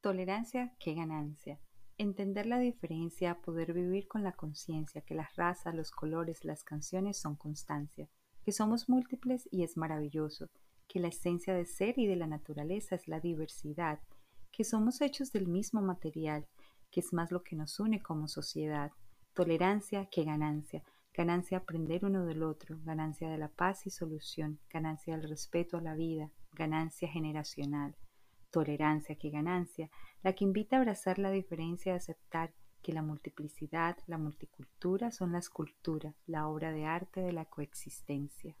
Tolerancia, qué ganancia. Entender la diferencia, poder vivir con la conciencia que las razas, los colores, las canciones son constancia, que somos múltiples y es maravilloso, que la esencia de ser y de la naturaleza es la diversidad, que somos hechos del mismo material, que es más lo que nos une como sociedad. Tolerancia, qué ganancia. Ganancia aprender uno del otro, ganancia de la paz y solución, ganancia del respeto a la vida, ganancia generacional tolerancia que ganancia, la que invita a abrazar la diferencia y aceptar que la multiplicidad, la multicultura son la escultura, la obra de arte de la coexistencia.